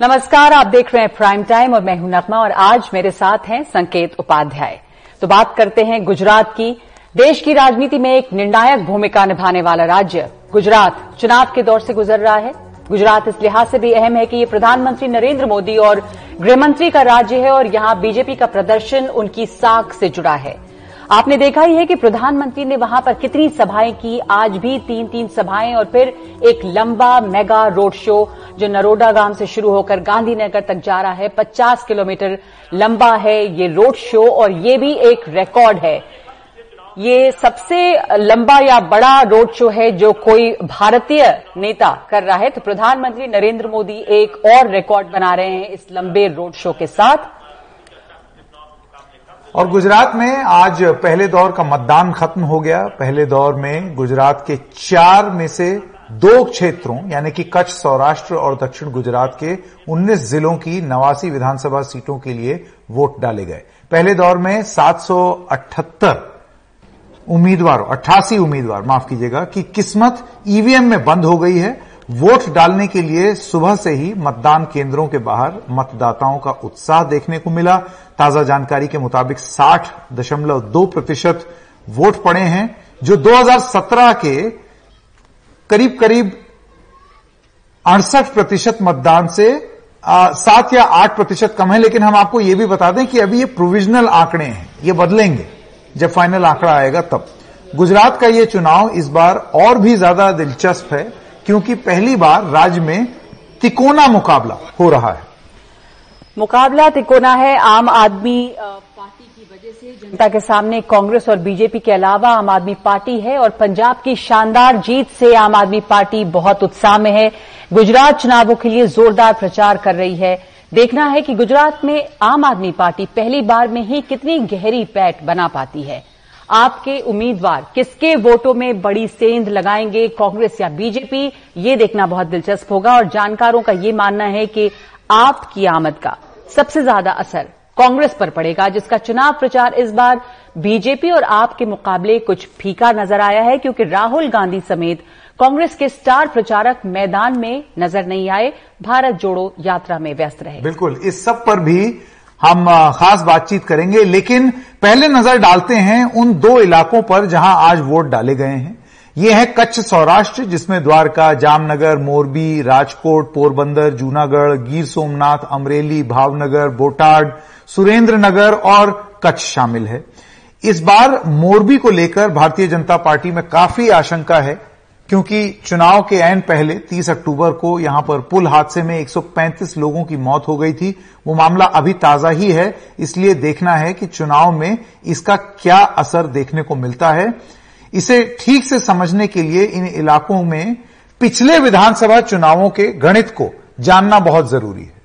नमस्कार, आप देख रहे हैं प्राइम टाइम और मैं हूँ नगमा और आज मेरे साथ हैं संकेत उपाध्याय। तो बात करते हैं गुजरात की। देश की राजनीति में एक निर्णायक भूमिका निभाने वाला राज्य, गुजरात। चुनाव के दौर से गुजर रहा है। गुजरात इस लिहाज से भी अहम है कि ये प्रधानमंत्री नरेंद्र मोदी और गृहमंत्री का राज्य है और यहाँ बीजेपी का प्रदर्शन उनकी साख से जुड़ा है। आपने देखा ही है कि प्रधानमंत्री ने वहाँ पर कितनी सभाएँ की। आज भी तीन तीन सभाएँ और फिर एक लंबा मेगा रोड शो जो नरोडा गाँव से शुरू होकर गांधीनगर तक जा रहा है। 50 किलोमीटर लंबा है ये रोड शो और ये भी एक रिकॉर्ड है। ये सबसे लंबा या बड़ा रोड शो है जो कोई भारतीय नेता कर रहा है। तो प्रधानमंत्री नरेंद्र मोदी एक और रिकॉर्ड बना रहे हैं इस लंबे रोड शो के साथ। और गुजरात में आज पहले दौर का मतदान खत्म हो गया। पहले दौर में गुजरात के चार में से दो क्षेत्रों, यानी कि कच्छ, सौराष्ट्र और दक्षिण गुजरात के 19 जिलों की नवासी विधानसभा सीटों के लिए वोट डाले गए। पहले दौर में 778 उम्मीदवारों, अट्ठासी उम्मीदवार, माफ़ कीजिएगा, कि किस्मत ईवीएम में बंद हो गई है। वोट डालने के लिए सुबह से ही मतदान केंद्रों के बाहर मतदाताओं का उत्साह देखने को मिला। ताज़ा जानकारी के मुताबिक साठ दशमलव दो प्रतिशत वोट पड़े हैं, जो 2017 के करीब करीब अड़सठ प्रतिशत मतदान से सात या आठ प्रतिशत कम है। लेकिन हम आपको यह भी बता दें कि अभी ये प्रोविजनल आंकड़े हैं, ये बदलेंगे। जब फाइनल आंकड़ा आएगा तब। गुजरात का ये चुनाव इस बार और भी ज़्यादा दिलचस्प है। क्योंकि पहली बार राज्य में तिकोना मुकाबला हो रहा है। मुकाबला तिकोना है। आम आदमी पार्टी की वजह से जनता के सामने कांग्रेस और बीजेपी के अलावा आम आदमी पार्टी है और पंजाब की शानदार जीत से आम आदमी पार्टी बहुत उत्साह में है। गुजरात चुनावों के लिए जोरदार प्रचार कर रही है। देखना है कि गुजरात में आम आदमी पार्टी पहली बार में ही कितनी गहरी पैठ बना पाती है। आपके उम्मीदवार किसके वोटों में बड़ी सेंध लगाएँगे, कांग्रेस या बीजेपी? ये देखना बहुत दिलचस्प होगा और जानकारों का ये मानना है कि आपकी आमद का सबसे ज़्यादा असर कांग्रेस पर पड़ेगा, जिसका चुनाव प्रचार इस बार बीजेपी और आप के मुकाबले कुछ फीका नज़र आया है, क्योंकि राहुल गांधी समेत कांग्रेस के स्टार प्रचारक मैदान में नज़र नहीं आए। भारत जोड़ो यात्रा में व्यस्त रहे। बिल्कुल, इस सब पर भी हम खास बातचीत करेंगे, लेकिन पहले नज़र डालते हैं उन दो इलाकों पर जहाँ आज वोट डाले गए हैं। ये है कच्छ सौराष्ट्र, जिसमें द्वारका, जामनगर, मोरबी, राजकोट, पोरबंदर, जूनागढ़, गिर सोमनाथ, अमरेली, भावनगर, बोटाड सुरेंद्र नगर और कच्छ शामिल है। इस बार मोरबी को लेकर भारतीय जनता पार्टी में काफ़ी आशंका है। क्योंकि चुनाव के एन पहले 30 अक्टूबर को यहाँ पर पुल हादसे में 135 लोगों की मौत हो गई थी। वो मामला अभी ताज़ा ही है, इसलिए देखना है कि चुनाव में इसका क्या असर देखने को मिलता है। इसे ठीक से समझने के लिए इन इलाकों में पिछले विधानसभा चुनावों के गणित को जानना बहुत ज़रूरी है।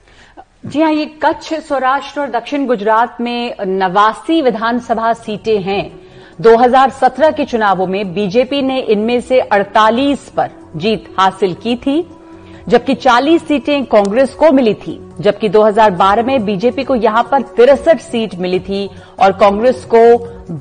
जी हाँ ये कच्छ, सौराष्ट्र और दक्षिण गुजरात में नवासी विधानसभा सीटें हैं। 2017 के चुनावों में बीजेपी ने इनमें से 48 पर जीत हासिल की थी, जबकि 40 सीटें कांग्रेस को मिली थी, जबकि 2012 में बीजेपी को यहाँ पर तिरसठ सीट मिली थी और कांग्रेस को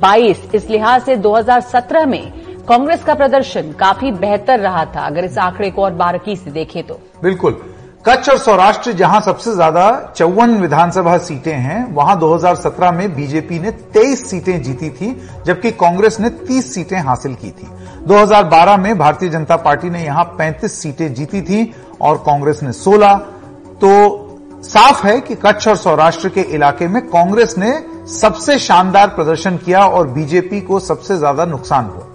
22 इस लिहाज से 2017 में कांग्रेस का प्रदर्शन काफ़ी बेहतर रहा था, अगर इस आंकड़े को और बारीकी से देखें तो। बिल्कुल। कच्छ और सौराष्ट्र जहाँ सबसे ज़्यादा चौवन विधानसभा सीटें हैं, वहाँ 2017 में बीजेपी ने 23 सीटें जीती थी, जबकि कांग्रेस ने 30 सीटें हासिल की थी। 2012 में भारतीय जनता पार्टी ने यहाँ 35 सीटें जीती थी और कांग्रेस ने 16 तो साफ़ है कि कच्छ और सौराष्ट्र के इलाके में कांग्रेस ने सबसे शानदार प्रदर्शन किया और बीजेपी को सबसे ज़्यादा नुकसान हुआ।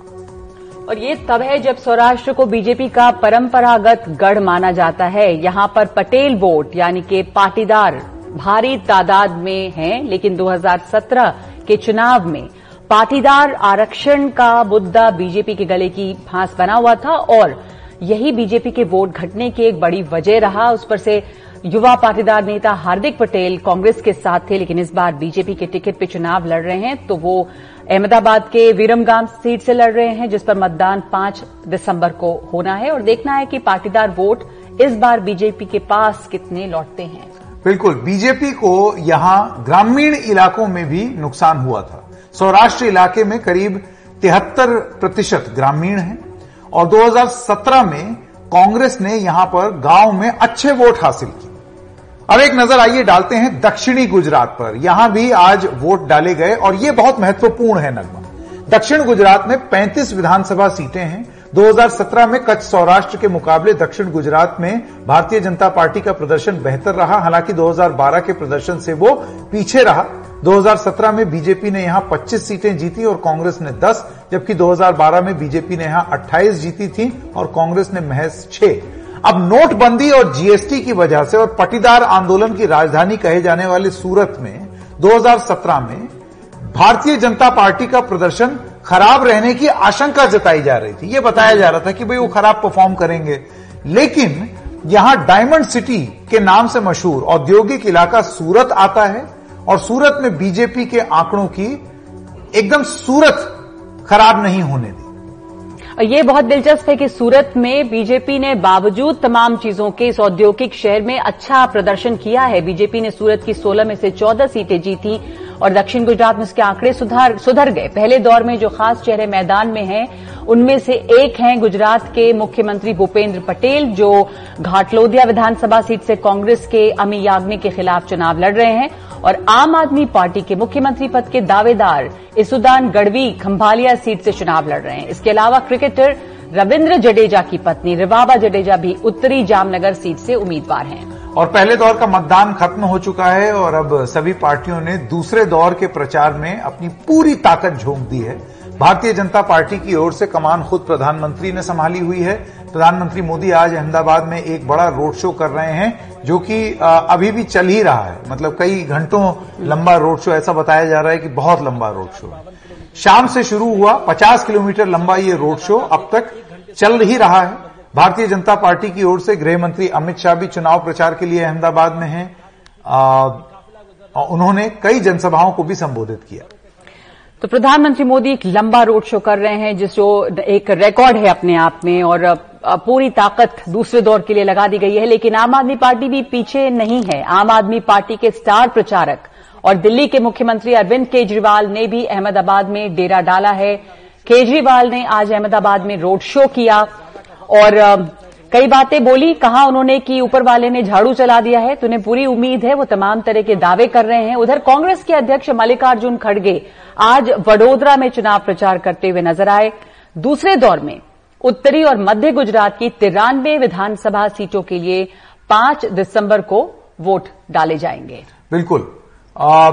और ये तब है जब सौराष्ट्र को बीजेपी का परंपरागत गढ़ माना जाता है। यहाँ पर पटेल वोट, यानी कि पाटीदार, भारी तादाद में हैं, लेकिन 2017 के चुनाव में पाटीदार आरक्षण का मुद्दा बीजेपी के गले की फांस बना हुआ था और यही बीजेपी के वोट घटने की एक बड़ी वजह रहा। उस पर से युवा पाटीदार नेता हार्दिक पटेल कांग्रेस के साथ थे, लेकिन इस बार बीजेपी के टिकट पर चुनाव लड़ रहे हैं तो वो अहमदाबाद के विरमगाम सीट से लड़ रहे हैं, जिस पर मतदान 5 दिसंबर को होना है। और देखना है कि पाटीदार वोट इस बार बीजेपी के पास कितने लौटते हैं। बिल्कुल, बीजेपी को यहाँ ग्रामीण इलाकों में भी नुकसान हुआ था। सौराष्ट्र इलाके में करीब तिहत्तर प्रतिशत ग्रामीण है। और 2017 में कांग्रेस ने यहाँ पर गाँव में अच्छे वोट हासिल किए। अब एक नज़र आइए, डालते हैं दक्षिणी गुजरात पर। यहाँ भी आज वोट डाले गए और यह बहुत महत्वपूर्ण है नगमा। दक्षिण गुजरात में 35 विधानसभा सीटें हैं। 2017 में कच्छ सौराष्ट्र के मुकाबले दक्षिण गुजरात में भारतीय जनता पार्टी का प्रदर्शन बेहतर रहा, हालाँकि 2012 के प्रदर्शन से वो पीछे रहा। 2017 में बीजेपी ने यहाँ 25 सीटें जीती और कांग्रेस ने 10 जबकि 2012 में बीजेपी ने यहाँ 28 जीती थी और कांग्रेस ने महज 6 अब नोटबंदी और जीएसटी की वजह से और पटीदार आंदोलन की राजधानी कहे जाने वाले सूरत में 2017 में, भारतीय जनता पार्टी का प्रदर्शन खराब रहने की आशंका जताई जा रही थी। यह बताया जा रहा था कि भाई वो खराब परफॉर्म करेंगे। लेकिन यहाँ डायमंड सिटी के नाम से मशहूर औद्योगिक इलाका सूरत आता है और सूरत में बीजेपी के आंकड़ों की एकदम सूरत खराब नहीं होने दी। ये बहुत दिलचस्प है कि सूरत में बीजेपी ने बावजूद तमाम चीज़ों के इस औद्योगिक शहर में अच्छा प्रदर्शन किया है। बीजेपी ने सूरत की 16 में से 14 सीटें जीती और दक्षिण गुजरात में इसके आंकड़े सुधार सुधर गए। पहले दौर में जो खास चेहरे मैदान में हैं, उनमें से एक हैं गुजरात के मुख्यमंत्री भूपेंद्र पटेल, जो घाटलोदिया विधानसभा सीट से कांग्रेस के अमी याग्निक के खिलाफ चुनाव लड़ रहे हैं, और आम आदमी पार्टी के मुख्यमंत्री पद के दावेदार इसुदान गढ़वी खंभालिया सीट से चुनाव लड़ रहे हैं। इसके अलावा क्रिकेटर रविन्द्र जडेजा की पत्नी रिवाबा जडेजा भी उत्तरी जामनगर सीट से उम्मीदवार हैं। और पहले दौर का मतदान खत्म हो चुका है और अब सभी पार्टियों ने दूसरे दौर के प्रचार में अपनी पूरी ताकत झोंक दी है। भारतीय जनता पार्टी की ओर से कमान खुद प्रधानमंत्री ने संभाली हुई है। प्रधानमंत्री मोदी आज अहमदाबाद में एक बड़ा रोड शो कर रहे हैं, जो कि अभी भी चल ही रहा है। मतलब कई घंटों लंबा रोड शो, ऐसा बताया जा रहा है कि बहुत लंबा रोड शो है। शाम से शुरू हुआ 50 किलोमीटर लंबा ये रोड शो अब तक चल ही रहा है। भारतीय जनता पार्टी की ओर से गृह मंत्री अमित शाह भी चुनाव प्रचार के लिए अहमदाबाद में हैं। उन्होंने कई जनसभाओं को भी संबोधित किया। तो प्रधानमंत्री मोदी एक लंबा रोड शो कर रहे हैं जिस जो एक रिकॉर्ड है अपने आप में, और पूरी ताकत दूसरे दौर के लिए लगा दी गई है, लेकिन आम आदमी पार्टी भी पीछे नहीं है। आम आदमी पार्टी के स्टार प्रचारक और दिल्ली के मुख्यमंत्री अरविंद केजरीवाल ने भी अहमदाबाद में डेरा डाला है। केजरीवाल ने आज अहमदाबाद में रोड शो किया। और कई बातें बोली, कहा उन्होंने कि ऊपर वाले ने झाड़ू चला दिया है तो उन्हें पूरी उम्मीद है, वो तमाम तरह के दावे कर रहे हैं। उधर कांग्रेस के अध्यक्ष मल्लिकार्जुन खड़गे आज वडोदरा में चुनाव प्रचार करते हुए नज़र आए। दूसरे दौर में, उत्तरी और मध्य गुजरात की तिरानवे विधानसभा सीटों के लिए पाँच दिसंबर को वोट डाले जाएँगे। बिल्कुल।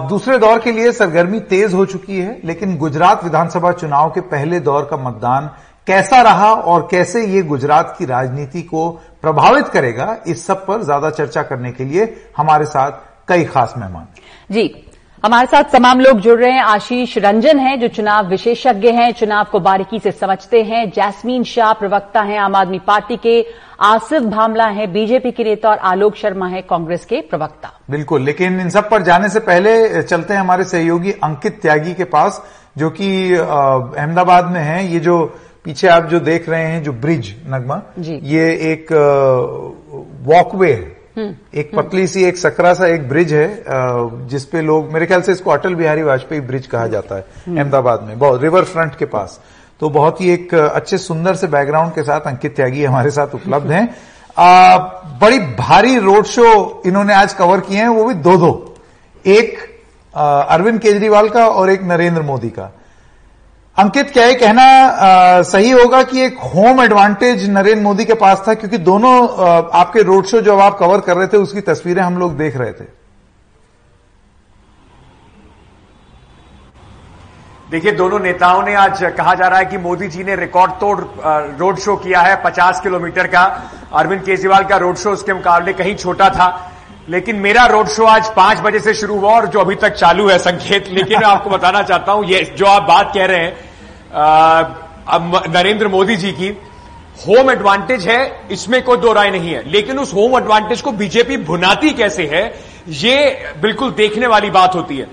दूसरे दौर के लिए सरगर्मी तेज हो चुकी है, लेकिन गुजरात विधानसभा चुनाव के पहले दौर का मतदान कैसा रहा और कैसे ये गुजरात की राजनीति को प्रभावित करेगा इस सब पर ज़्यादा चर्चा करने के लिए हमारे साथ कई खास मेहमान जी हमारे साथ तमाम लोग जुड़ रहे हैं। आशीष रंजन हैं जो चुनाव विशेषज्ञ हैं चुनाव को बारीकी से समझते हैं। जैस्मीन शाह प्रवक्ता हैं आम आदमी पार्टी के। आसिफ भामला हैं बीजेपी के नेता और आलोक शर्मा हैं कांग्रेस के प्रवक्ता। बिल्कुल लेकिन इन सब पर जाने से पहले चलते हैं हमारे सहयोगी अंकित त्यागी के पास जो कि अहमदाबाद में है। ये जो पीछे आप जो देख रहे हैं जो ब्रिज नगमा ये एक वॉकवे है। हम्म। एक पतली सी एक सकरा सा एक ब्रिज है जिसपे लोग मेरे ख्याल से इसको अटल बिहारी वाजपेयी ब्रिज कहा जाता है हम्म। अहमदाबाद में। बहुत रिवर फ्रंट के पास। तो बहुत ही एक अच्छे सुंदर से बैकग्राउंड के साथ अंकित त्यागी हमारे साथ उपलब्ध हैं। आ, बड़ी भारी रोड शो इन्होंने आज कवर किए हैं वो भी दो दो एक अरविंद केजरीवाल का और एक नरेंद्र मोदी का। अंकित क्या ये कहना आ, सही होगा कि एक होम एडवांटेज नरेंद्र मोदी के पास था? क्योंकि दोनों आ, आपके रोड शो जो आप कवर कर रहे थे उसकी तस्वीरें हम लोग देख रहे थे। देखिए दोनों नेताओं ने आज कहा जा रहा है कि मोदी जी ने रिकॉर्ड तोड़ रोड शो किया है 50 किलोमीटर का। अरविंद केजरीवाल का रोड शो उसके मुकाबले कहीं छोटा था। लेकिन मेरा रोड शो आज पाँच बजे से शुरू हुआ और जो अभी तक चालू है संकेत, लेकिन मैं आपको बताना चाहता हूँ, ये जो आप बात कह रहे हैं नरेंद्र मोदी जी की होम एडवांटेज है, इसमें कोई दो राय नहीं है। लेकिन उस होम एडवांटेज को बीजेपी भुनाती कैसे है, ये बिल्कुल देखने वाली बात होती है।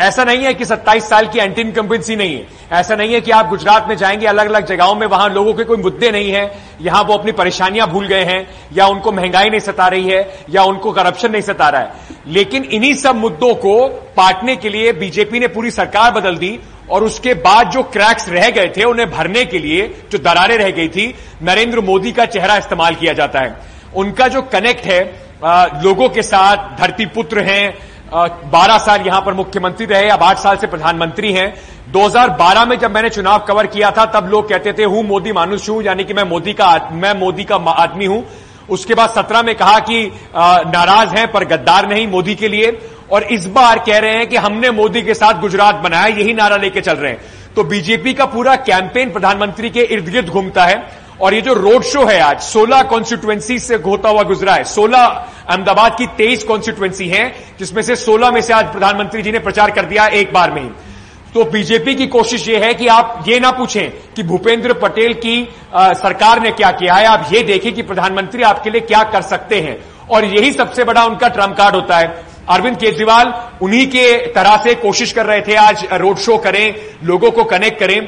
ऐसा नहीं है कि 27 साल की एंटी इनकम्बेंसी नहीं है। ऐसा नहीं है कि आप गुजरात में जाएँगे अलग अलग जगहों में वहाँ लोगों के कोई मुद्दे नहीं है, यहाँ वो अपनी परेशानियाँ भूल गए हैं, या उनको महँगाई नहीं सता रही है, या उनको करप्शन नहीं सता रहा है। लेकिन इन्हीं सब मुद्दों को पाटने के लिए बीजेपी ने पूरी सरकार बदल दी, और उसके बाद जो क्रैक्स रह गए थे, उन्हें भरने के लिए जो दरारें रह गई थी, नरेंद्र मोदी का चेहरा इस्तेमाल किया जाता है। उनका जो कनेक्ट है लोगों के साथ, धरती पुत्र हैं बारह साल यहाँ पर मुख्यमंत्री रहे, अब आठ साल से प्रधानमंत्री हैं। 2012 में जब मैंने चुनाव कवर किया था, तब लोग कहते थे, हूँ, मोदी मानुष हूँ, यानी कि मैं मोदी का मैं मोदी का आदमी हूँ। उसके बाद सत्रह में कहा कि नाराज़ हैं, पर गद्दार नहीं, मोदी के लिए। और इस बार कह रहे हैं कि, हमने मोदी के साथ गुजरात बनाया, यही नारा लेके चल रहे हैं। तो बीजेपी का पूरा कैंपेन प्रधानमंत्री के इर्द गिर्द घूमता है। और ये जो रोड शो है आज 16 कॉन्स्टिट्युएंसी से होता हुआ गुजरा है। 16 अहमदाबाद की 23 कॉन्स्टिट्युएंसी है जिसमें से 16 में से आज प्रधानमंत्री जी ने प्रचार कर दिया एक बार में तो बीजेपी की कोशिश यह है कि आप ये ना पूछें कि भूपेंद्र पटेल की आ, सरकार ने क्या किया है। आप ये देखें कि प्रधानमंत्री आपके लिए क्या कर सकते हैं। और यही सबसे बड़ा उनका ट्रंप कार्ड होता है। अरविंद केजरीवाल उन्हीं के तरह से कोशिश कर रहे थे आज रोड शो करें लोगों को कनेक्ट करें।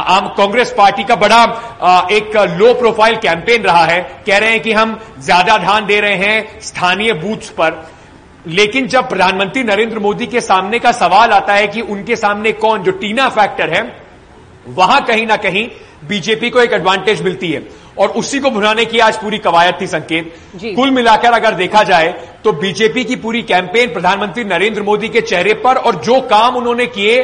आम कांग्रेस पार्टी का बड़ा एक लो प्रोफ़ाइल कैंपेन रहा है। कह रहे हैं कि हम ज़्यादा ध्यान दे रहे हैं स्थानीय बूथ्स पर। लेकिन जब प्रधानमंत्री नरेंद्र मोदी के सामने का सवाल आता है कि उनके सामने कौन जो टीना फैक्टर है वहाँ कहीं ना कहीं बीजेपी को एक एडवांटेज मिलती है। और उसी को भुनाने की आज पूरी कवायद थी संकेत। कुल मिलाकर अगर देखा जाए तो बीजेपी की पूरी कैंपेन प्रधानमंत्री नरेंद्र मोदी के चेहरे पर और जो काम उन्होंने किए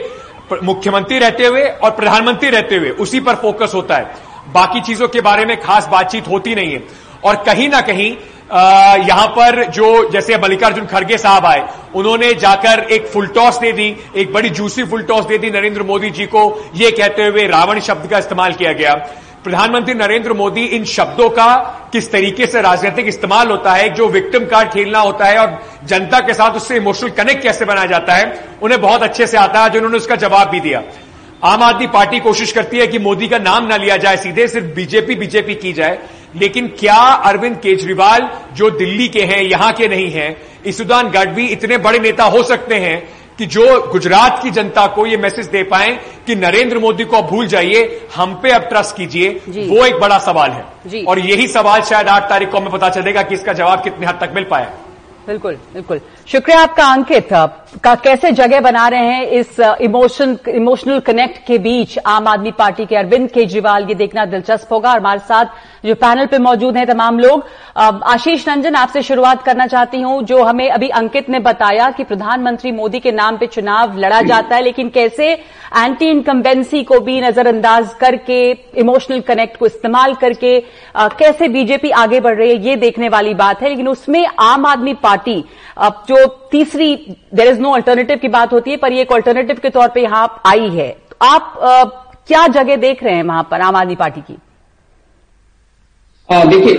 मुख्यमंत्री रहते हुए और प्रधानमंत्री रहते हुए, उसी पर फोकस होता है। बाकी चीज़ों के बारे में खास बातचीत होती नहीं है। और कहीं ना कहीं यहाँ पर जो, जैसे मल्लिकार्जुन खड़गे साहब आए, उन्होंने जाकर एक फुल टॉस दे दी, एक बड़ी जूसी फुल टॉस दे दी नरेंद्र मोदी जी को। यह कहते हुए रावण शब्द का इस्तेमाल किया गया। प्रधानमंत्री नरेंद्र मोदी इन शब्दों का किस तरीके से राजनीतिक इस्तेमाल होता है, जो विक्टिम कार्ड खेलना होता है और जनता के साथ उससे इमोशनल कनेक्ट कैसे बनाया जाता है, उन्हें बहुत अच्छे से आता है जिन्होंने उसका जवाब भी दिया। आम आदमी पार्टी कोशिश करती है कि मोदी का नाम ना लिया जाए, सीधे सिर्फ़ बीजेपी बीजेपी की जाए। लेकिन क्या अरविंद केजरीवाल जो दिल्ली के हैं, यहाँ के नहीं हैं ईसुदान गढ़वी इतने बड़े नेता हो सकते हैं कि जो गुजरात की जनता को ये मैसेज दे पाए कि नरेंद्र मोदी को भूल जाइए हम पे अब ट्रस्ट कीजिए वो एक बड़ा सवाल है। और यही सवाल शायद आठ तारीख को हमें पता चलेगा कि इसका जवाब कितने हद तक मिल पाया। बिल्कुल बिल्कुल। शुक्रिया आपका अंकित का कैसे जगह बना रहे हैं इस इमोशन, इमोशनल कनेक्ट के बीच आम आदमी पार्टी के अरविंद केजरीवाल, ये देखना दिलचस्प होगा। और हमारे साथ जो पैनल पे मौजूद हैं तमाम लोग आशीष रंजन आपसे शुरुआत करना चाहती हूँ, जो हमें अभी अंकित ने बताया कि प्रधानमंत्री मोदी के नाम पे चुनाव लड़ा जाता है, लेकिन कैसे एंटी इनकम्बेंसी को भी नजरअंदाज करके, इमोशनल कनेक्ट को इस्तेमाल करके कैसे बीजेपी आगे बढ़ रही है, ये देखने वाली बात है। लेकिन उसमें आम आदमी पार्टी जो तीसरी देर इज़ नो अल्टरनेटिव की बात होती है पर एक अल्टरनेटिव के तौर पर यहाँ आई है। तो आप क्या जगह देख रहे हैं वहाँ पर आम आदमी पार्टी की? देखिए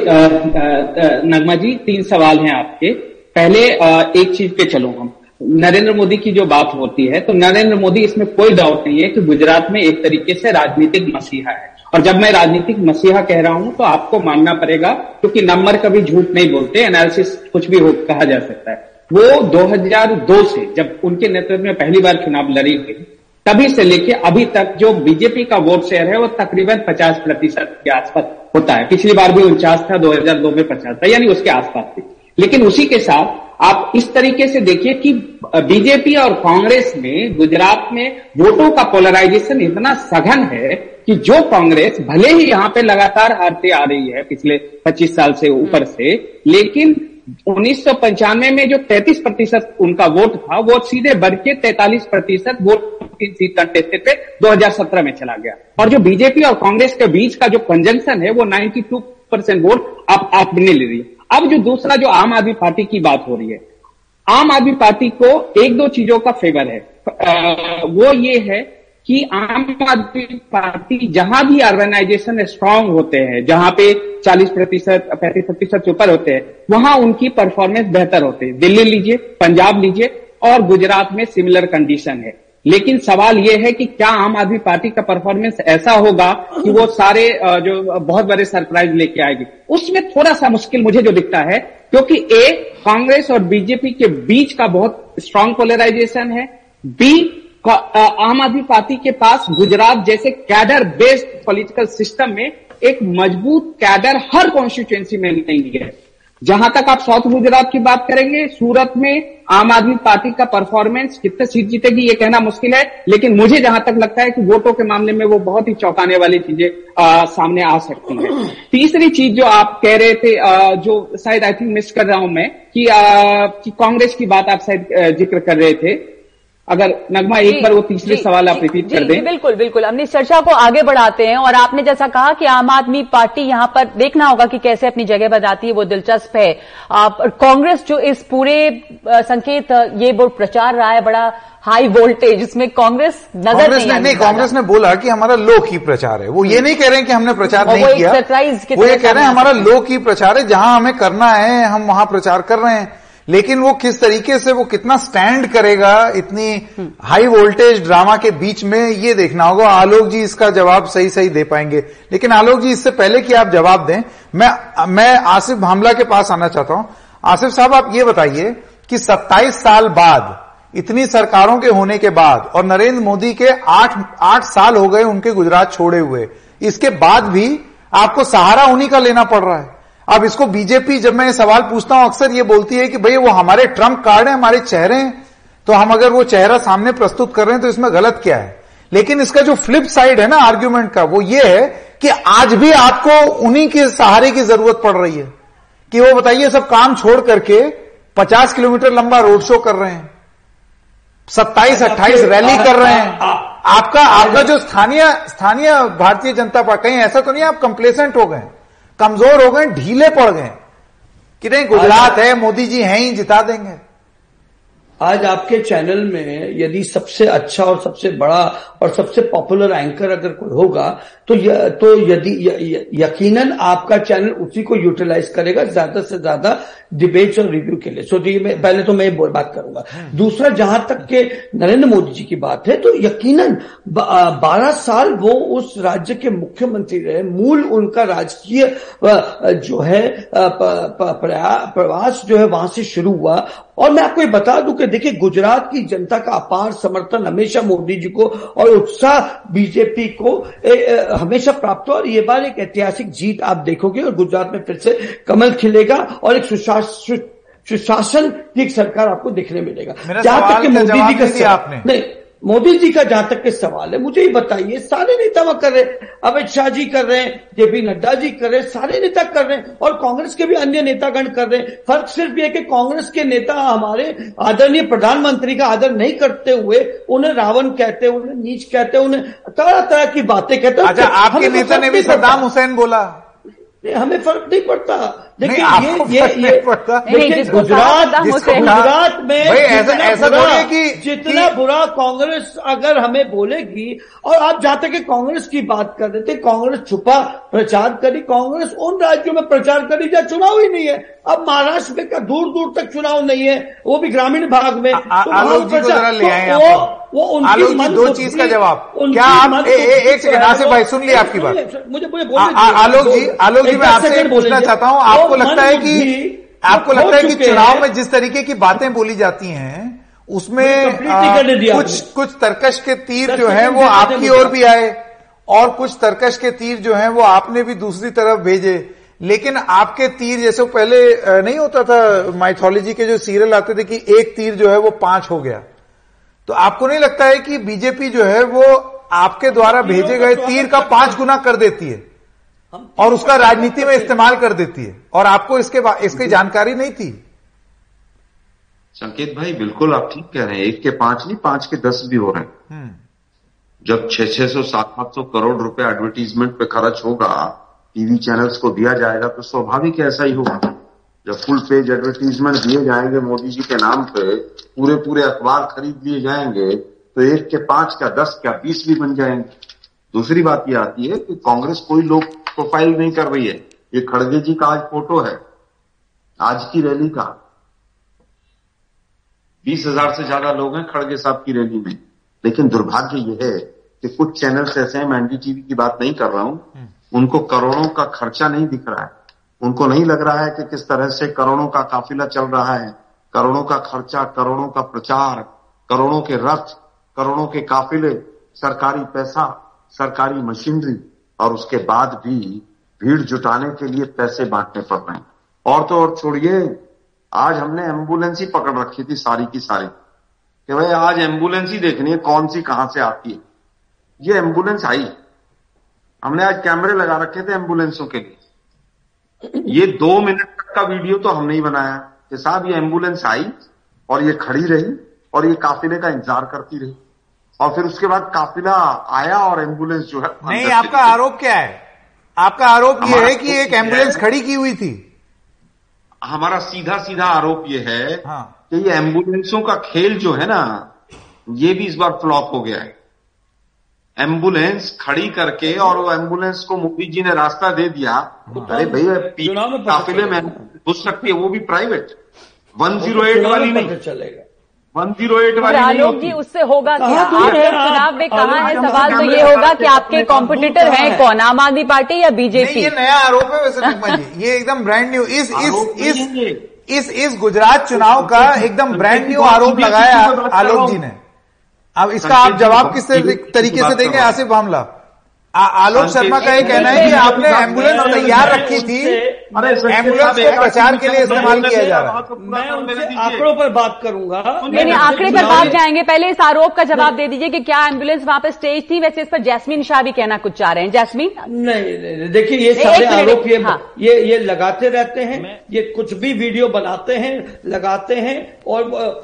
नगमा जी तीन सवाल हैं आपके। पहले आ, एक चीज़ पे चलो हम। नरेंद्र मोदी की जो बात होती है तो नरेंद्र मोदी इसमें कोई डाउट नहीं है कि गुजरात में एक तरीके से राजनीतिक मसीहा है। और जब मैं राजनीतिक मसीहा कह रहा हूँ तो आपको मानना पड़ेगा, क्योंकि नंबर कभी झूठ नहीं बोलते एनालिसिस कुछ भी हो, कहा जा सकता है। वो 2002 से, जब उनके नेतृत्व में पहली बार चुनाव लड़ी गई, तभी से लेके अभी तक जो बीजेपी का वोट शेयर है, वो तकरीबन 50 प्रतिशत के आसपास होता है। पिछली बार भी उनचास था 2002 में पचास था, यानी उसके आसपास थी लेकिन उसी के साथ आप इस तरीके से देखिए कि बीजेपी और कांग्रेस में, गुजरात में वोटों का पोलराइजेशन इतना सघन है कि जो कांग्रेस भले ही यहाँ पे लगातार हारते आ रही है पिछले 25 साल से ऊपर से लेकिन उन्नीस सौ पंचानवे में जो 33 प्रतिशत उनका वोट था वो सीधे बढ़ के तैतालीस प्रतिशत वोट सीट कंटेस्टेड पे 2017 में चला गया। और जो बीजेपी और कांग्रेस के बीच का जो कंजंक्शन है वो 92 परसेंट वोट आप आपने ले रही है अब जो दूसरा जो आम आदमी पार्टी की बात हो रही है आम आदमी पार्टी को एक दो चीज़ों का फेवर है। आ, वो ये है कि आम आदमी पार्टी, जहाँ भी ऑर्गेनाइजेशन स्ट्रांग होते हैं, जहाँ पे 40 प्रतिशत, पैंतीस प्रतिशत से ऊपर होते हैं, वहाँ उनकी परफॉर्मेंस बेहतर होते हैं। दिल्ली लीजिए, पंजाब लीजिए, और गुजरात में सिमिलर कंडीशन है। लेकिन सवाल यह है कि क्या आम आदमी पार्टी का परफॉर्मेंस ऐसा होगा कि वो सारे जो बहुत बड़े सरप्राइज़ लेके आएगी? उसमें थोड़ा सा मुश्किल मुझे जो दिखता है, क्योंकि ए कांग्रेस और बीजेपी के बीच का बहुत स्ट्रांग पोलराइजेशन है। बी आम आदमी पार्टी के पास गुजरात जैसे कैडर बेस्ड पॉलिटिकल सिस्टम में एक मज़बूत कैडर हर कॉन्स्टिट्युएंसी में नहीं है। जहाँ तक आप साउथ गुजरात की बात करेंगे सूरत में आम आदमी पार्टी का परफॉर्मेंस कितने सीट जीतेगी ये कहना मुश्किल है लेकिन मुझे जहाँ तक लगता है कि वोटों के मामले में वो बहुत ही चौंकाने वाली चीज़ें सामने आ सकती है। तीसरी चीज़ जो आप कह रहे थे आ, जो शायद आई थिंक मिस कर रहा हूँ मैं कि, कि कांग्रेस की बात आप शायद ज़िक्र कर रहे थे अगर नगमा एक बार वो तीसरे सवाल आप रिपीट कर दें। बिल्कुल बिल्कुल। अपनी इस चर्चा को आगे बढ़ाते हैं और आपने जैसा कहा कि आम आदमी पार्टी यहाँ पर देखना होगा कि कैसे अपनी जगह बताती है वो दिलचस्प है। कांग्रेस जो इस पूरे संकेत ये वो प्रचार रहा है बड़ा हाई वोल्टेज इसमें कांग्रेस नज़र कांग्रेस ने नहीं कांग्रेस ने बोला कि हमारा लो की प्रचार है। वो ये नहीं कह रहे हैं कि हमने प्रचार नहीं किया। वो ये कह रहे हैं। हमारा लो की प्रचार है जहाँ हमें करना है हम वहाँ प्रचार कर रहे हैं। लेकिन वो किस तरीके से वो कितना स्टैंड करेगा, इतनी हाई वोल्टेज ड्रामा के बीच में ये देखना होगा। आलोक जी इसका जवाब सही सही दे पाएँगे। लेकिन आलोक जी, इससे पहले कि आप जवाब दें, मैं मैं आसिफ भामला के पास आना चाहता हूँ। आसिफ साहब, आप ये बताइए कि 27 साल बाद, इतनी सरकारों के होने के बाद और नरेंद्र मोदी के आठ आठ साल हो गए उनके गुजरात छोड़े हुए, इसके बाद भी आपको सहारा उन्हीं का लेना पड़ रहा है। अब इसको बीजेपी जब मैं सवाल पूछता हूँ अक्सर ये बोलती है कि भाई वो हमारे ट्रंप कार्ड है हमारे चेहरे हैं तो हम अगर वो चेहरा सामने प्रस्तुत कर रहे हैं तो इसमें गलत क्या है? लेकिन इसका जो फ्लिप साइड है ना आर्ग्यूमेंट का वो ये है कि आज भी आपको उन्हीं के सहारे की ज़रूरत पड़ रही है। कि वो बताइए सब काम छोड़ करके 50 किलोमीटर लंबा रोड शो कर रहे हैं 27 28 रैली कर रहे हैं। आपका आपका जो स्थानीय स्थानीय भारतीय जनता पार्टी कहीं ऐसा तो नहीं आप कंप्लेसेंट हो गए कमज़ोर हो गए ढीले पड़ गए। कि नहीं गुजरात है मोदी जी हैं ही जिता देंगे। आज आपके चैनल में यदि सबसे अच्छा और सबसे बड़ा और सबसे पॉपुलर एंकर अगर कोई होगा तो य, तो यदि यकीनन आपका चैनल उसी को यूटिलाइज करेगा ज़्यादा से ज़्यादा डिबेट्स और रिव्यू के लिए। सो तो मैं पहले तो मैं बात करूँगा। हम्म। दूसरा जहाँ तक के नरेंद्र मोदी जी की बात है तो यकीनन बारह साल वो उस राज्य के मुख्यमंत्री रहे। मूल उनका राजकीय जो है प्रवास जो है वहाँ से शुरू हुआ। और मैं आपको ये बता दूँ कि देखिए गुजरात की जनता का अपार समर्थन हमेशा मोदी जी को और उत्साह बीजेपी को ए, ए, हमेशा प्राप्त हो। और ये बार एक ऐतिहासिक जीत आप देखोगे और गुजरात में फिर से कमल खिलेगा और एक सुशासन की एक सरकार आपको देखने मिलेगा। जहाँ तक कि मोदी जी का आपने। नहीं मोदी जी का जहाँ तक के सवाल है मुझे ही बताइए सारे नेता वहाँ कर रहे अमित शाह जी कर रहे हैं जेपी नड्डा जी कर रहे हैं सारे नेता कर रहे हैं और कांग्रेस के भी अन्य नेतागण कर रहे हैं। फ़र्क सिर्फ़ ये कि कांग्रेस के नेता हमारे आदरणीय प्रधानमंत्री का आदर नहीं करते हुए उन्हें रावण कहते उन्हें नीच कहते उन्हें तरह तरह की बातें कहते अच्छा आपके नेता ने भी सद्दाम हुसैन बोला। हमें फ़र्क नहीं पड़ता। देखिए ये ये ये देखिए गुजरात गुजरात में ऐसा ऐसा बुरा कि जितना बुरा कांग्रेस अगर हमें बोलेगी और आप जाते कि कांग्रेस की बात कर रहे थे कांग्रेस छुपा प्रचार करी कांग्रेस उन राज्यों में प्रचार करी जहाँ चुनाव ही नहीं है। अब महाराष्ट्र में का दूर दूर तक चुनाव नहीं है वो भी ग्रामीण भाग में। आलोक जी को जरा ले आए वो वो उनकी दो चीज़ का जवाब। क्या आप एक सेकंड आसिफ भाई सुन लिया आपकी बात। मुझे मुझे आलोक जी आलोक जी मैं आपसे पूछना चाहता हूँ आपको लगता है कि आपको लगता है कि चुनाव में जिस तरीके की बातें बोली जाती हैं उसमें कुछ कुछ तर्कश के तीर जो है वो आपकी ओर भी आए और कुछ तर्कश के तीर जो है वो आपने भी दूसरी तरफ़ भेजे। लेकिन आपके तीर जैसे वो पहले नहीं होता था माइथोलॉजी के जो सीरियल आते थे कि एक तीर जो है वो पाँच हो गया। तो आपको नहीं लगता है कि बीजेपी जो है वो आपके द्वारा भेजे गए तीर का पाँच गुना कर देती है? और उसका राजनीति में इस्तेमाल कर देती है। और आपको इसके इसकी जानकारी नहीं थी। संकेत भाई बिल्कुल आप ठीक कह रहे हैं। एक के पाँच नहीं पाँच के दस भी हो रहे हैं। हम्म। जब छह छह सौ सात सात सौ करोड़ रुपए एडवर्टीजमेंट पे खर्च होगा टीवी चैनल्स को दिया जाएगा तो स्वाभाविक ऐसा ही होगा। जब फुल पेज एडवर्टीजमेंट दिए जाएँगे मोदी जी के नाम पे पूरे पूरे अखबार खरीद लिए जाएँगे तो एक के पाँच क्या दस क्या बीस भी बन जाएँगे। दूसरी बात यह आती है कि कांग्रेस कोई लोग प्रोफ़ाइल नहीं कर रही है। ये खड़गे जी का आज फ़ोटो है। आज की रैली का। बीस हज़ार से ज़्यादा लोग हैं खड़गे साहब की रैली में। लेकिन दुर्भाग्य यह है कि कुछ चैनल्स ऐसे हैं मैं एनडीटीवी की बात नहीं कर रहा हूँ हम्म। उनको करोड़ों का खर्चा नहीं दिख रहा है। उनको नहीं लग रहा है कि किस तरह से करोड़ों का काफिला चल रहा है। करोड़ों का खर्चा करोड़ों का प्रचार करोड़ों के रथ करोड़ों के काफिले सरकारी पैसा सरकारी मशीनरी। और उसके बाद भी भीड़ जुटाने के लिए पैसे बांटने पड़ रहे हैं। और तो और छोड़िए, आज हमने एंबुलेंस ही पकड़ रखी थी सारी की सारी। कि भाई आज एंबुलेंस ही देखनी है कौन सी कहाँ से आती है। ये एंबुलेंस आई। हमने आज कैमरे लगा रखे थे एम्बुलेंसों के लिए। ये दो मिनट तक का वीडियो तो हमने ही बनाया। कि साहब, ये एंबुलेंस आई और ये खड़ी रही और ये काफिले का इंतज़ार करती रही। और फिर उसके बाद काफिला आया और एंबुलेंस जो है नहीं आपका आरोप क्या है? आपका आरोप यह है कि एक एंबुलेंस खड़ी की हुई थी। हमारा सीधा सीधा आरोप यह है हाँ। कि ये एम्बुलेंसों का खेल जो है ना ये भी इस बार फ्लॉप हो गया है। एंबुलेंस खड़ी करके और वो एंबुलेंस को मोदी जी ने रास्ता दे दिया। अरे भैया काफिले में। घुस सकती है वो भी प्राइवेट 108 वाली पता नहीं। चलेगा। 108 और वाली नहीं आलोक जी उससे होगा क्या? आप? चुनाव में कहा है? सवाल तो ये होगा कि आपके कॉम्पिटिटर हैं। कौन आम आदमी पार्टी या बीजेपी? ये नया आरोप है वैसे ये एकदम ब्रांड न्यू इस इस इस इस इस गुजरात चुनाव का एकदम ब्रांड न्यू आरोप लगाया आलोक जी ने। अब इसका आप जवाब किस तरीके से देंगे? आसिफ मामला आलोक शर्मा का ये कहना है कि आपने एंबुलेंस तैयार रखी थी। अरे एंबुलेंस को प्रचार के लिए इस्तेमाल किया जा रहा है। मैं उनसे आंकड़ों पर बात करूँगा। नहीं नहीं आंकड़े पर बात जाएँगे। पहले इस आरोप का जवाब दे दीजिए कि क्या एंबुलेंस वहाँ पर स्टेज थी। वैसे इस पर जैस्मीन शाह भी कहना कुछ चाह रहे हैं। जैस्मीन? नहीं देखिए ये सारे आरोप ये हाँ। ये ये लगाते रहते हैं ये कुछ भी वीडियो बनाते हैं लगाते हैं और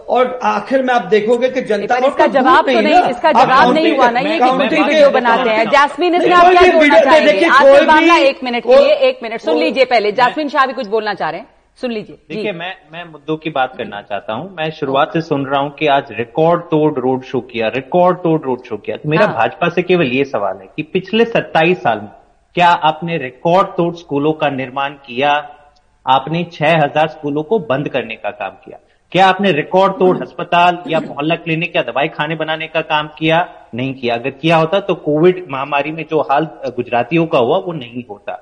और आखिर में आप देखोगे कि जनता इसका जवाब तो नहीं इसका जवाब नहीं हुआ ना ये कुछ वीडियो बनाते हैं। जैस्मीन आप क्या चाहेंगे? आसिफ मामला एक मिनट के लिए एक मिनट सुन लीजिए पहले। जैस्मीन शाह भी कुछ बोलना चाह रहे हैं। सुन लीजिए। देखिए जी मैं मैं मुद्दों की बात करना चाहता हूँ। मैं शुरुआत से सुन रहा हूँ कि आज रिकॉर्ड तोड़ रोड शो किया रिकॉर्ड तोड़ रोड शो किया। तो मेरा हाँ। भाजपा से केवल ये सवाल है कि पिछले 27 साल में क्या आपने रिकॉर्ड तोड़ स्कूलों का निर्माण किया? आपने 6000 स्कूलों को बंद करने का काम किया। क्या आपने रिकॉर्ड तोड़ अस्पताल या मोहल्ला क्लिनिक या दवाई खाने बनाने का काम किया? नहीं किया। अगर किया होता तो कोविड महामारी में जो हाल गुजरातियों का हुआ, वो नहीं होता।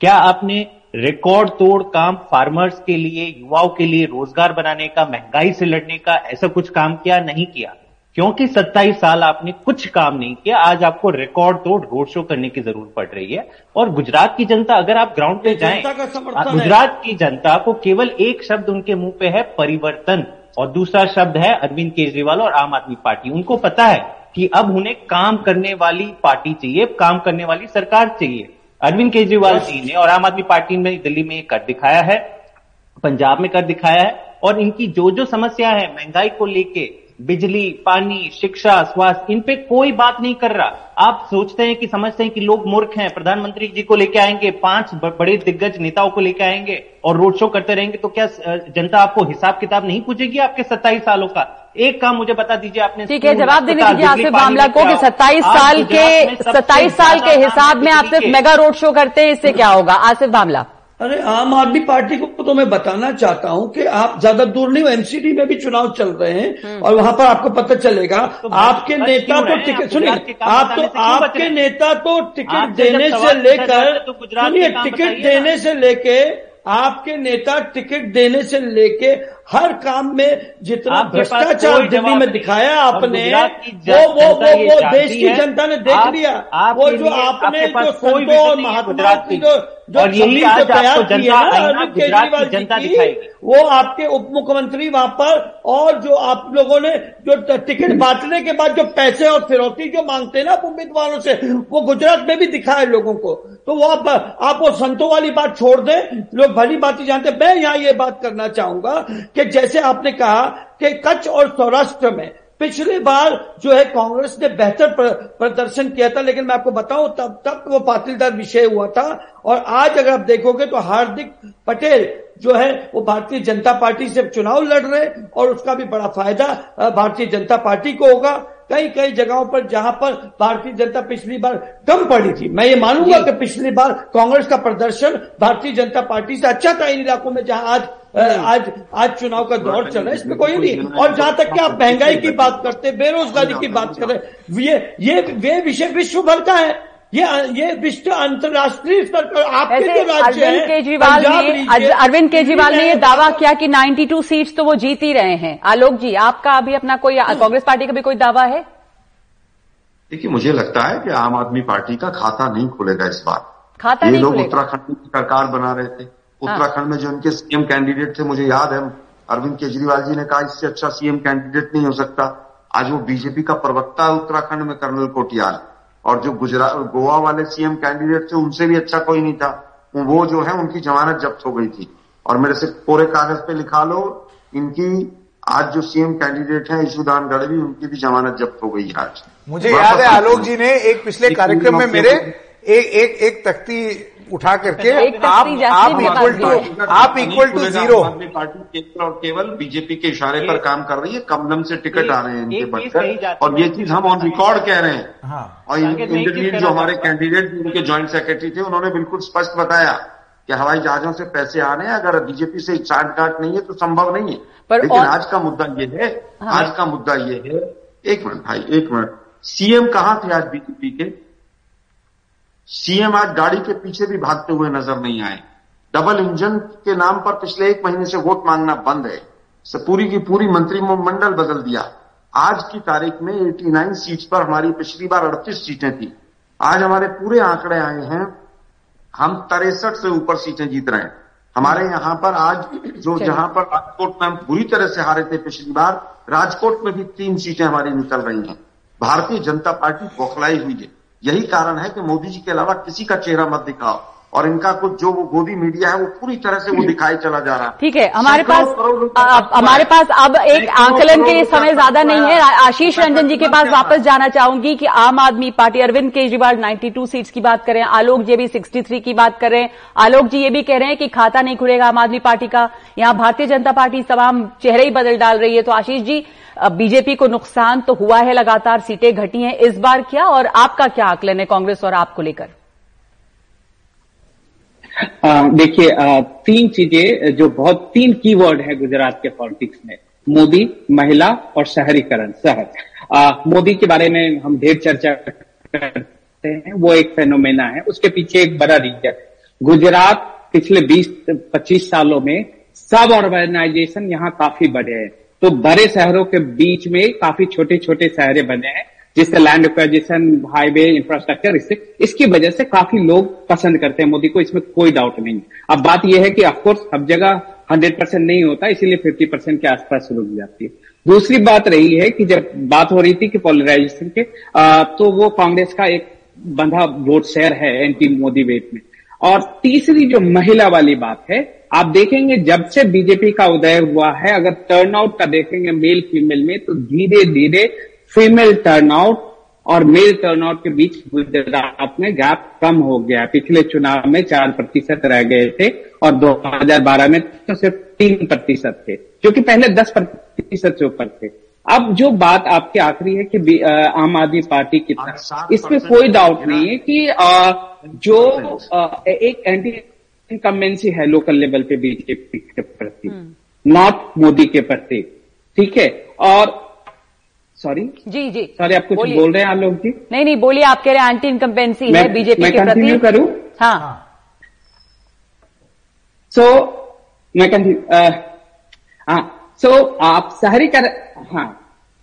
क्या आपने रिकॉर्ड तोड़ काम फार्मर्स के लिए, युवाओं के लिए रोज़गार बनाने का, महँगाई से लड़ने का, ऐसा कुछ काम किया? नहीं किया। क्योंकि 27 साल आपने कुछ काम नहीं किया आज आपको रिकॉर्ड तोड़ रोड शो करने की ज़रूरत पड़ रही है। और गुजरात की जनता अगर आप ग्राउंड पे जाएँ। गुजरात की जनता को केवल एक शब्द उनके मुँह पे है परिवर्तन। और दूसरा शब्द है अरविंद केजरीवाल और आम आदमी पार्टी। उनको पता है कि अब उन्हें काम करने वाली पार्टी चाहिए काम करने वाली सरकार चाहिए। अरविंद केजरीवाल जी ने और आम आदमी पार्टी ने दिल्ली में कर दिखाया है पंजाब में कर दिखाया है और इनकी जो जो समस्या है महँगाई को लेके बिजली पानी शिक्षा स्वास्थ्य इन पे कोई बात नहीं कर रहा। आप सोचते हैं कि समझते हैं कि लोग मूर्ख हैं। प्रधानमंत्री जी को लेके आएँगे पाँच बड़े दिग्गज नेताओं को लेके आएँगे और रोड शो करते रहेंगे तो क्या जनता आपको हिसाब किताब नहीं पूछेगी आपके सत्ताईस सालों का? एक काम मुझे बता दीजिए आपने ठीक है जवाब देने दीजिए आसिफ मामला को कि हो? सत्ताईस आज साल के सबसे सत्ताईस साल के हिसाब में आप सिर्फ़ मेगा रोड शो करते हैं इससे क्या होगा? आसिफ मामला अरे आम आदमी पार्टी को तो मैं बताना चाहता हूँ कि आप ज़्यादा दूर नहीं हो एमसीडी में भी चुनाव चल रहे हैं और वहाँ पर आपको पता चलेगा तो आपके नेता तो टिकट सुनिए आप तो आपके नेता तो टिकट देने से लेकर तो सुनिए टिकट देने से लेके आपके नेता टिकट देने से लेके हर काम में जितना भ्रष्टाचार दिल्ली में दिखाया आपने वो वो वो वो देश की जनता ने देख लिया। वो जो आपने जो कोई संतों और महात्मा की। जो जो छवि जो तैयार की है ना अरविंद केजरीवाल जी जनता की, दिखाएगी। वो आपके उप मुख्यमंत्री वहाँ पर और जो आप लोगों ने जो टिकट बांटने के बाद जो पैसे और फिरौती जो मांगते हैं ना उम्मीदवारों से वो गुजरात में भी दिखा है लोगों को। तो वो आप आप वो संतों वाली बात छोड़ दें। लोग भली बात ही। जानते मैं यहाँ ये बात करना चाहूँगा कि जैसे आपने कहा कि कच्छ और सौराष्ट्र में पिछली बार जो है कांग्रेस ने बेहतर प्रदर्शन किया था लेकिन मैं आपको बताऊँ तब तक वो पाटीदार विषय हुआ था। और आज अगर आप देखोगे तो हार्दिक पटेल जो है वो भारतीय जनता पार्टी से चुनाव लड़ रहे और उसका भी बड़ा फ़ायदा भारतीय जनता पार्टी को होगा। कई कई जगहों पर जहाँ पर भारतीय जनता पिछली बार कम पड़ी थी। मैं ये मानूँगा कि पिछली बार कांग्रेस का प्रदर्शन भारतीय जनता पार्टी से अच्छा था इन इलाकों में जहाँ आज आज आज चुनाव का दौर चल रहा है इसमें कोई नहीं। और जहाँ तक कि आप महँगाई की बात करते हैं बेरोजगारी की बात कर रहे ये ये वे विषय विश्व भर का है। ये ये विश्व अंतर्राष्ट्रीय स्तर पर आपके जो राज्य अरविंद केजरीवाल ने अरविंद केजरीवाल ने ये दावा किया कि 92 सीट्स तो वो जीत ही रहे हैं। आलोक जी आपका अभी अपना कोई कांग्रेस पार्टी का भी कोई दावा है? देखिए मुझे लगता है कि आम आदमी पार्टी का खाता नहीं खुलेगा इस बार। खाता ये नहीं लोग उत्तराखंड की सरकार बना रहे थे। उत्तराखंड में जो उनके सीएम कैंडिडेट थे मुझे याद है अरविंद केजरीवाल जी ने कहा इससे अच्छा सीएम कैंडिडेट नहीं हो सकता। आज वो बीजेपी का प्रवक्ता है उत्तराखंड में कर्नल कोटियाल। और जो गुजरात गोवा वाले सीएम कैंडिडेट थे उनसे भी अच्छा कोई नहीं था। वो जो है उनकी जमानत जब्त हो गई थी। और मेरे से पूरे कागज़ पे लिखा लो इनकी आज जो सीएम कैंडिडेट हैं यशुदान गढ़वी उनकी भी जमानत जब्त हो गई आज। मुझे याद है आलोक जी ने एक पिछले कार्यक्रम में मेरे एक एक एक तख्ती उठा करके आप आप इक्वल टू आप इक्वल टू ज़ीरो पार्टी केवल और केवल बीजेपी के इशारे पर काम कर रही है कम कमलम से टिकट आ रहे हैं इनके बनकर और ये चीज़ हम ऑन रिकॉर्ड कह रहे हैं। हाँ। और इंटरव्यू जो हमारे कैंडिडेट उनके ज्वाइंट सेक्रेटरी थे उन्होंने बिल्कुल स्पष्ट बताया कि हवाई जहाजों से पैसे आने हैं, अगर बीजेपी से चार्ट काट नहीं है तो संभव नहीं है। पर लेकिन और- आज का मुद्दा ये है हाँ। आज का मुद्दा ये है। एक मिनट भाई एक मिनट। सीएम कहाँ थे आज बीजेपी के? सीएम आज गाड़ी के पीछे भी भागते हुए नज़र नहीं आए। डबल इंजन के नाम पर पिछले एक महीने से वोट मांगना बंद है। पूरी की पूरी मंत्रिमंडल बदल दिया। आज की तारीख में 89 सीट्स पर हमारी पिछली बार 38 सीटें थी। आज हमारे पूरे आंकड़े आए हैं। हम तिरसठ से ऊपर सीटें जीत रहे हैं। हमारे यहाँ पर आज जो जहाँ पर राजकोट में हम बुरी तरह से हारे थे पिछली बार राजकोट में भी तीन सीटें हमारी निकल रही हैं। भारतीय जनता पार्टी बौखलाई हुई है। यही कारण है कि मोदी जी के अलावा किसी का चेहरा मत दिखाओ। और इनका कुछ जो वो गोदी मीडिया है वो पूरी तरह से वो दिखाई चला जा रहा है। ठीक है हमारे पास हमारे पास अब एक आंकलन के समय ज़्यादा नहीं है। आशीष रंजन जी के पास वापस जाना चाहूँगी कि आम आदमी पार्टी अरविंद केजरीवाल 92 सीट्स की बात करें आलोक जी भी 63 की बात कर। रहे हैं आलोक जी ये भी कह रहे हैं कि खाता नहीं खुलेगा आम आदमी पार्टी का। यहाँ भारतीय जनता पार्टी तमाम चेहरे ही बदल डाल रही है। तो आशीष जी बीजेपी को नुकसान तो हुआ है लगातार सीटें घटी हैं। इस बार क्या और आपका क्या आकलन है कांग्रेस और आपको लेकर? देखिए तीन चीज़ें, जो बहुत, तीन कीवर्ड है गुजरात के पॉलिटिक्स में। मोदी, महिला और शहरीकरण, शहर। मोदी के बारे में हम ढेर चर्चा करते हैं, वो एक फेनोमेना है। उसके पीछे एक बड़ा रीजन गुजरात पिछले 20-25 सालों में सब ऑर्गेनाइजेशन यहाँ काफ़ी बढ़े हैं। तो बड़े शहरों के बीच में काफ़ी छोटे छोटे शहरे बने हैं। जिससे लैंड एक्वाजिशन हाईवे इंफ्रास्ट्रक्चर इससे इसकी वजह से काफ़ी लोग पसंद करते हैं मोदी को इसमें कोई डाउट नहीं अब बात यह है कि ऑफकोर्स हर जगह हंड्रेड परसेंट नहीं होता इसीलिए फिफ्टी परसेंट के आसपास रुक जाती है। दूसरी बात रही है कि जब बात हो रही थी कि पोलराइजेशन के आ, तो वो कांग्रेस का एक बंधा वोट शेयर है एंटी मोदी वेट में। और तीसरी जो महिला वाली बात है आप देखेंगे जब से बीजेपी का उदय हुआ है अगर टर्नआउट का देखेंगे मेल फीमेल में तो धीरे धीरे फीमेल टर्नआउट और मेल टर्नआउट के बीच गुजरात में गैप कम हो गया। पिछले चुनाव में चार प्रतिशत रह गए थे और 2012 में तो सिर्फ़ तीन प्रतिशत थे जो कि पहले दस प्रतिशत से ऊपर थे। अब जो बात आपकी आखिरी है कि आम आदमी पार्टी की तरफ़। इसमें कोई डाउट नहीं है कि अ, जो अ, एक एंटी इनकम्बेंसी है लोकल लेवल पे बीजेपी के प्रति नॉट मोदी के प्रति ठीक है? और सॉरी जी जी। सॉरी आप कुछ बोल रहे हैं आप लोग जी? नहीं नहीं बोलिए आप कह रहे हैं एंटी इनकम्पेंसी है बीजेपी के प्रति। करूँ? हाँ। सो मैं कंटिन्यू हाँ सो आप शहरी कर हाँ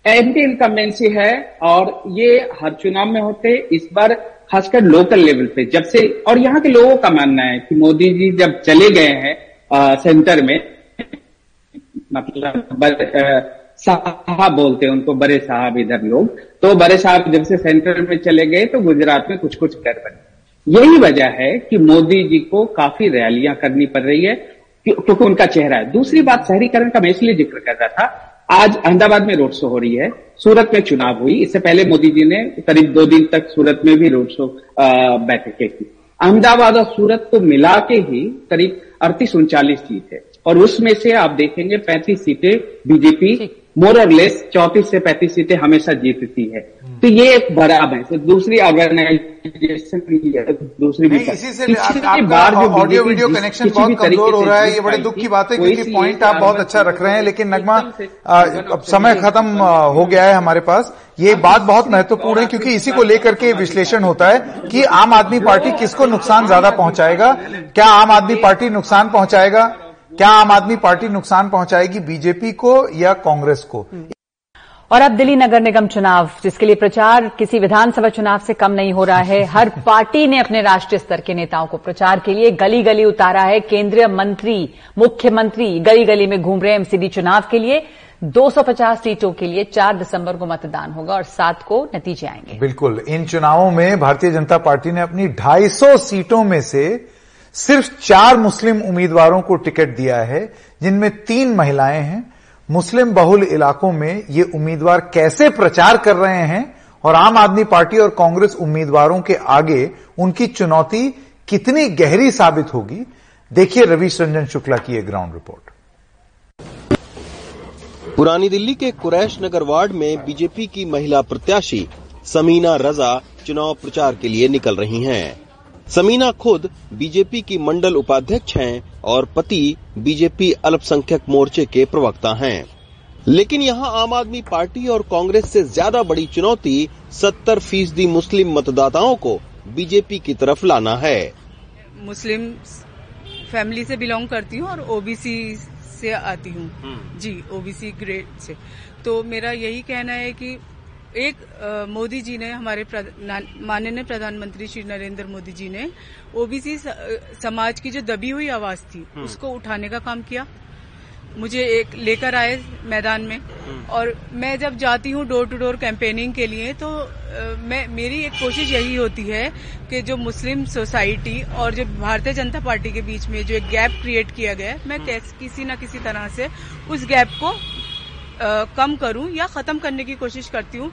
एंटी इनकम्बेंसी है और ये हर चुनाव में होते इस बार खासकर लोकल लेवल पे जब से और यहाँ के लोगों का मानना है कि मोदी जी जब चले गए हैं सेंटर में मतलब अ, साहब बोलते हैं, उनको बड़े साहब इधर लोग। तो बड़े साहब जब से सेंटर में चले गए तो गुजरात में कुछ कुछ कर बने यही वजह है कि मोदी जी को काफ़ी रैलियाँ करनी पड़ रही है, क्यों- क्योंकि उनका चेहरा है। दूसरी बात, शहरीकरण का मैं इसलिए ज़िक्र कर रहा था, आज अहमदाबाद में रोड शो हो रही है, सूरत में चुनाव हुई। इससे पहले मोदी जी ने करीब दो दिन तक सूरत में भी रोड शो बैठकें की। अहमदाबाद और सूरत को मिला के ही करीब अड़तीस उनचालीस सीट है। और उसमें से आप देखेंगे पैंतीस सीटें बीजेपी मोर और लेस चौतीस से पैंतीस सीटें हमेशा जीतती है। तो ये एक बड़ा है। तो दूसरी ऑर्गेनाइजेशन दूसरी भी इसी से बार जो ऑडियो वीडियो कनेक्शन बहुत कमज़ोर हो रहा है ये बड़े दुख की बात है क्योंकि पॉइंट आप बहुत अच्छा रख रहे हैं लेकिन नगमा अब समय खत्म हो गया है हमारे पास। ये बात बहुत महत्वपूर्ण है क्योंकि इसी को लेकर के विश्लेषण होता है कि आम आदमी पार्टी किसको नुकसान ज़्यादा पहुंचाएगा? क्या आम आदमी पार्टी नुकसान पहुंचाएगा? क्या आम आदमी पार्टी नुकसान पहुंचाएगी बीजेपी को या कांग्रेस को? और अब दिल्ली नगर निगम चुनाव जिसके लिए प्रचार किसी विधानसभा चुनाव से कम नहीं हो रहा है। हर पार्टी ने अपने राष्ट्रीय स्तर के नेताओं को प्रचार के लिए गली गली उतारा है। केंद्रीय मंत्री मुख्यमंत्री गली गली में घूम रहे हैं एमसीडी चुनाव के लिए। 250 सीटों के लिए 4 दिसंबर को मतदान होगा और 7 को नतीजे आएँगे। बिल्कुल। इन चुनावों में भारतीय जनता पार्टी ने अपनी 250 सीटों में से सिर्फ़ चार मुस्लिम उम्मीदवारों को टिकट दिया है, जिनमें तीन महिलाएँ हैं। मुस्लिम बहुल इलाकों में ये उम्मीदवार कैसे प्रचार कर रहे हैं और आम आदमी पार्टी और कांग्रेस उम्मीदवारों के आगे उनकी चुनौती कितनी गहरी साबित होगी? देखिए रवीश रंजन शुक्ला की एक ग्राउंड रिपोर्ट। पुरानी दिल्ली के कुरैश नगर वार्ड में बीजेपी की महिला प्रत्याशी समीना रजा चुनाव प्रचार के लिए निकल रही हैं। समीना खुद बीजेपी की मंडल उपाध्यक्ष हैं और पति बीजेपी अल्पसंख्यक मोर्चे के प्रवक्ता हैं। लेकिन यहाँ आम आदमी पार्टी और कांग्रेस से ज़्यादा बड़ी चुनौती 70 फ़ीसदी मुस्लिम मतदाताओं को बीजेपी की तरफ़ लाना है। मुस्लिम फैमिली से बिलोंग करती हूँ और ओबीसी से आती हूँ। हम्म। जी ओबीसी ग्रेड से। तो मेरा यही कहना है कि एक मोदी जी ने हमारे माननीय प्रधानमंत्री श्री नरेंद्र मोदी जी ने ओबीसी समाज की जो दबी हुई आवाज़ थी हम्म। उसको उठाने का काम किया मुझे एक लेकर आए मैदान में हम्म। और मैं जब जाती हूँ डोर टू डोर कैंपेनिंग के लिए तो मैं मेरी एक कोशिश यही होती है कि जो मुस्लिम सोसाइटी और जो भारतीय जनता पार्टी के बीच में जो एक गैप क्रिएट किया गया है मैं हम्म। किसी न किसी तरह से उस गैप को कम करूँ या खत्म करने की कोशिश करती हूँ।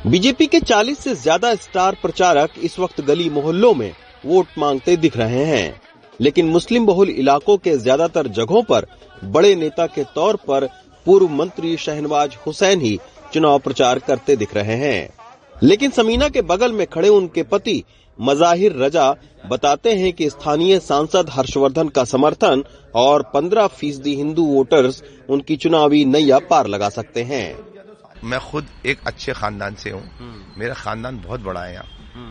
बीजेपी के 40 से ज़्यादा स्टार प्रचारक इस वक्त गली मोहल्लों में वोट मांगते दिख रहे हैं। लेकिन मुस्लिम बहुल इलाकों के ज़्यादातर जगहों पर बड़े नेता के तौर पर पूर्व मंत्री शहनवाज हुसैन ही चुनाव प्रचार करते दिख रहे हैं। लेकिन समीना के बगल में खड़े उनके पति मजाहिर रजा बताते हैं कि स्थानीय सांसद हर्षवर्धन का समर्थन और 15 फ़ीसदी हिंदू वोटर्स उनकी चुनावी नैया पार लगा सकते हैं। मैं खुद एक अच्छे खानदान से हूँ। हम्म। मेरा खानदान बहुत बड़ा है यहाँ।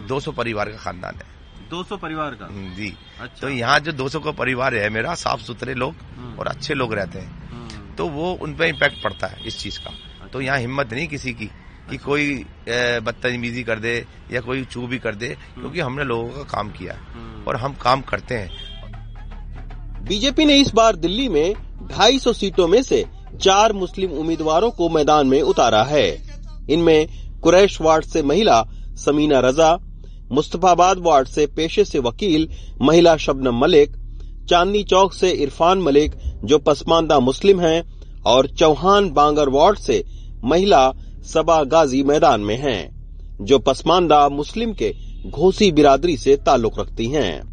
200 हम्म। परिवार का खानदान है। 200 परिवार का? हम्म, जी। अच्छा। तो यहाँ जो 200 का परिवार है मेरा साफ़ सुथरे लोग और अच्छे लोग रहते हैं। तो वो उन पर इम्पैक्ट पड़ता है इस चीज़ का। तो यहाँ हिम्मत नहीं किसी की। कि कोई बदतमीजी कर दे या कोई चू भी कर दे क्योंकि हमने लोगों का काम किया और हम काम करते हैं। बीजेपी ने इस बार दिल्ली में 250 सीटों में से चार मुस्लिम उम्मीदवारों को मैदान में उतारा है। इनमें कुरैश वार्ड से महिला समीना रजा मुस्तफाबाद वार्ड से पेशे से वकील महिला शबनम मलिक चांदनी चौक से इरफान मलिक जो पसमानदा मुस्लिम हैं और चौहान बांगर वार्ड से महिला सबा गाजी मैदान में हैं, जो पसमानदा मुस्लिम के घोसी बिरादरी से ताल्लुक रखती हैं।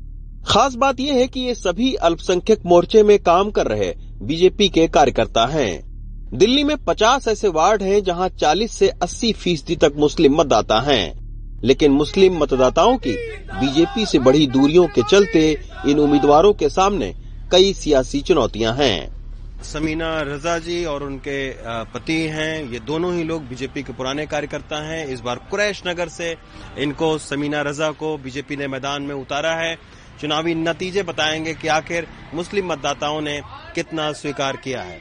खास बात यह है कि ये सभी अल्पसंख्यक मोर्चे में काम कर रहे बीजेपी के कार्यकर्ता हैं। दिल्ली में 50 ऐसे वार्ड हैं जहाँ 40 से 80 फ़ीसदी तक मुस्लिम मतदाता हैं। लेकिन मुस्लिम मतदाताओं की बीजेपी से बढ़ी दूरियों के चलते इन उम्मीदवारों के सामने कई सियासी चुनौतियाँ हैं। समीना रजा जी और उनके पति हैं। ये दोनों ही लोग बीजेपी के पुराने कार्यकर्ता हैं। इस बार कुरैश नगर से इनको समीना रजा को बीजेपी ने मैदान में उतारा है। चुनावी नतीजे बताएँगे कि आखिर मुस्लिम मतदाताओं ने कितना स्वीकार किया है।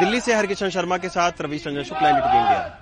दिल्ली से हरकिशन शर्मा के साथ रविश रंजन शुक्ला इंडिया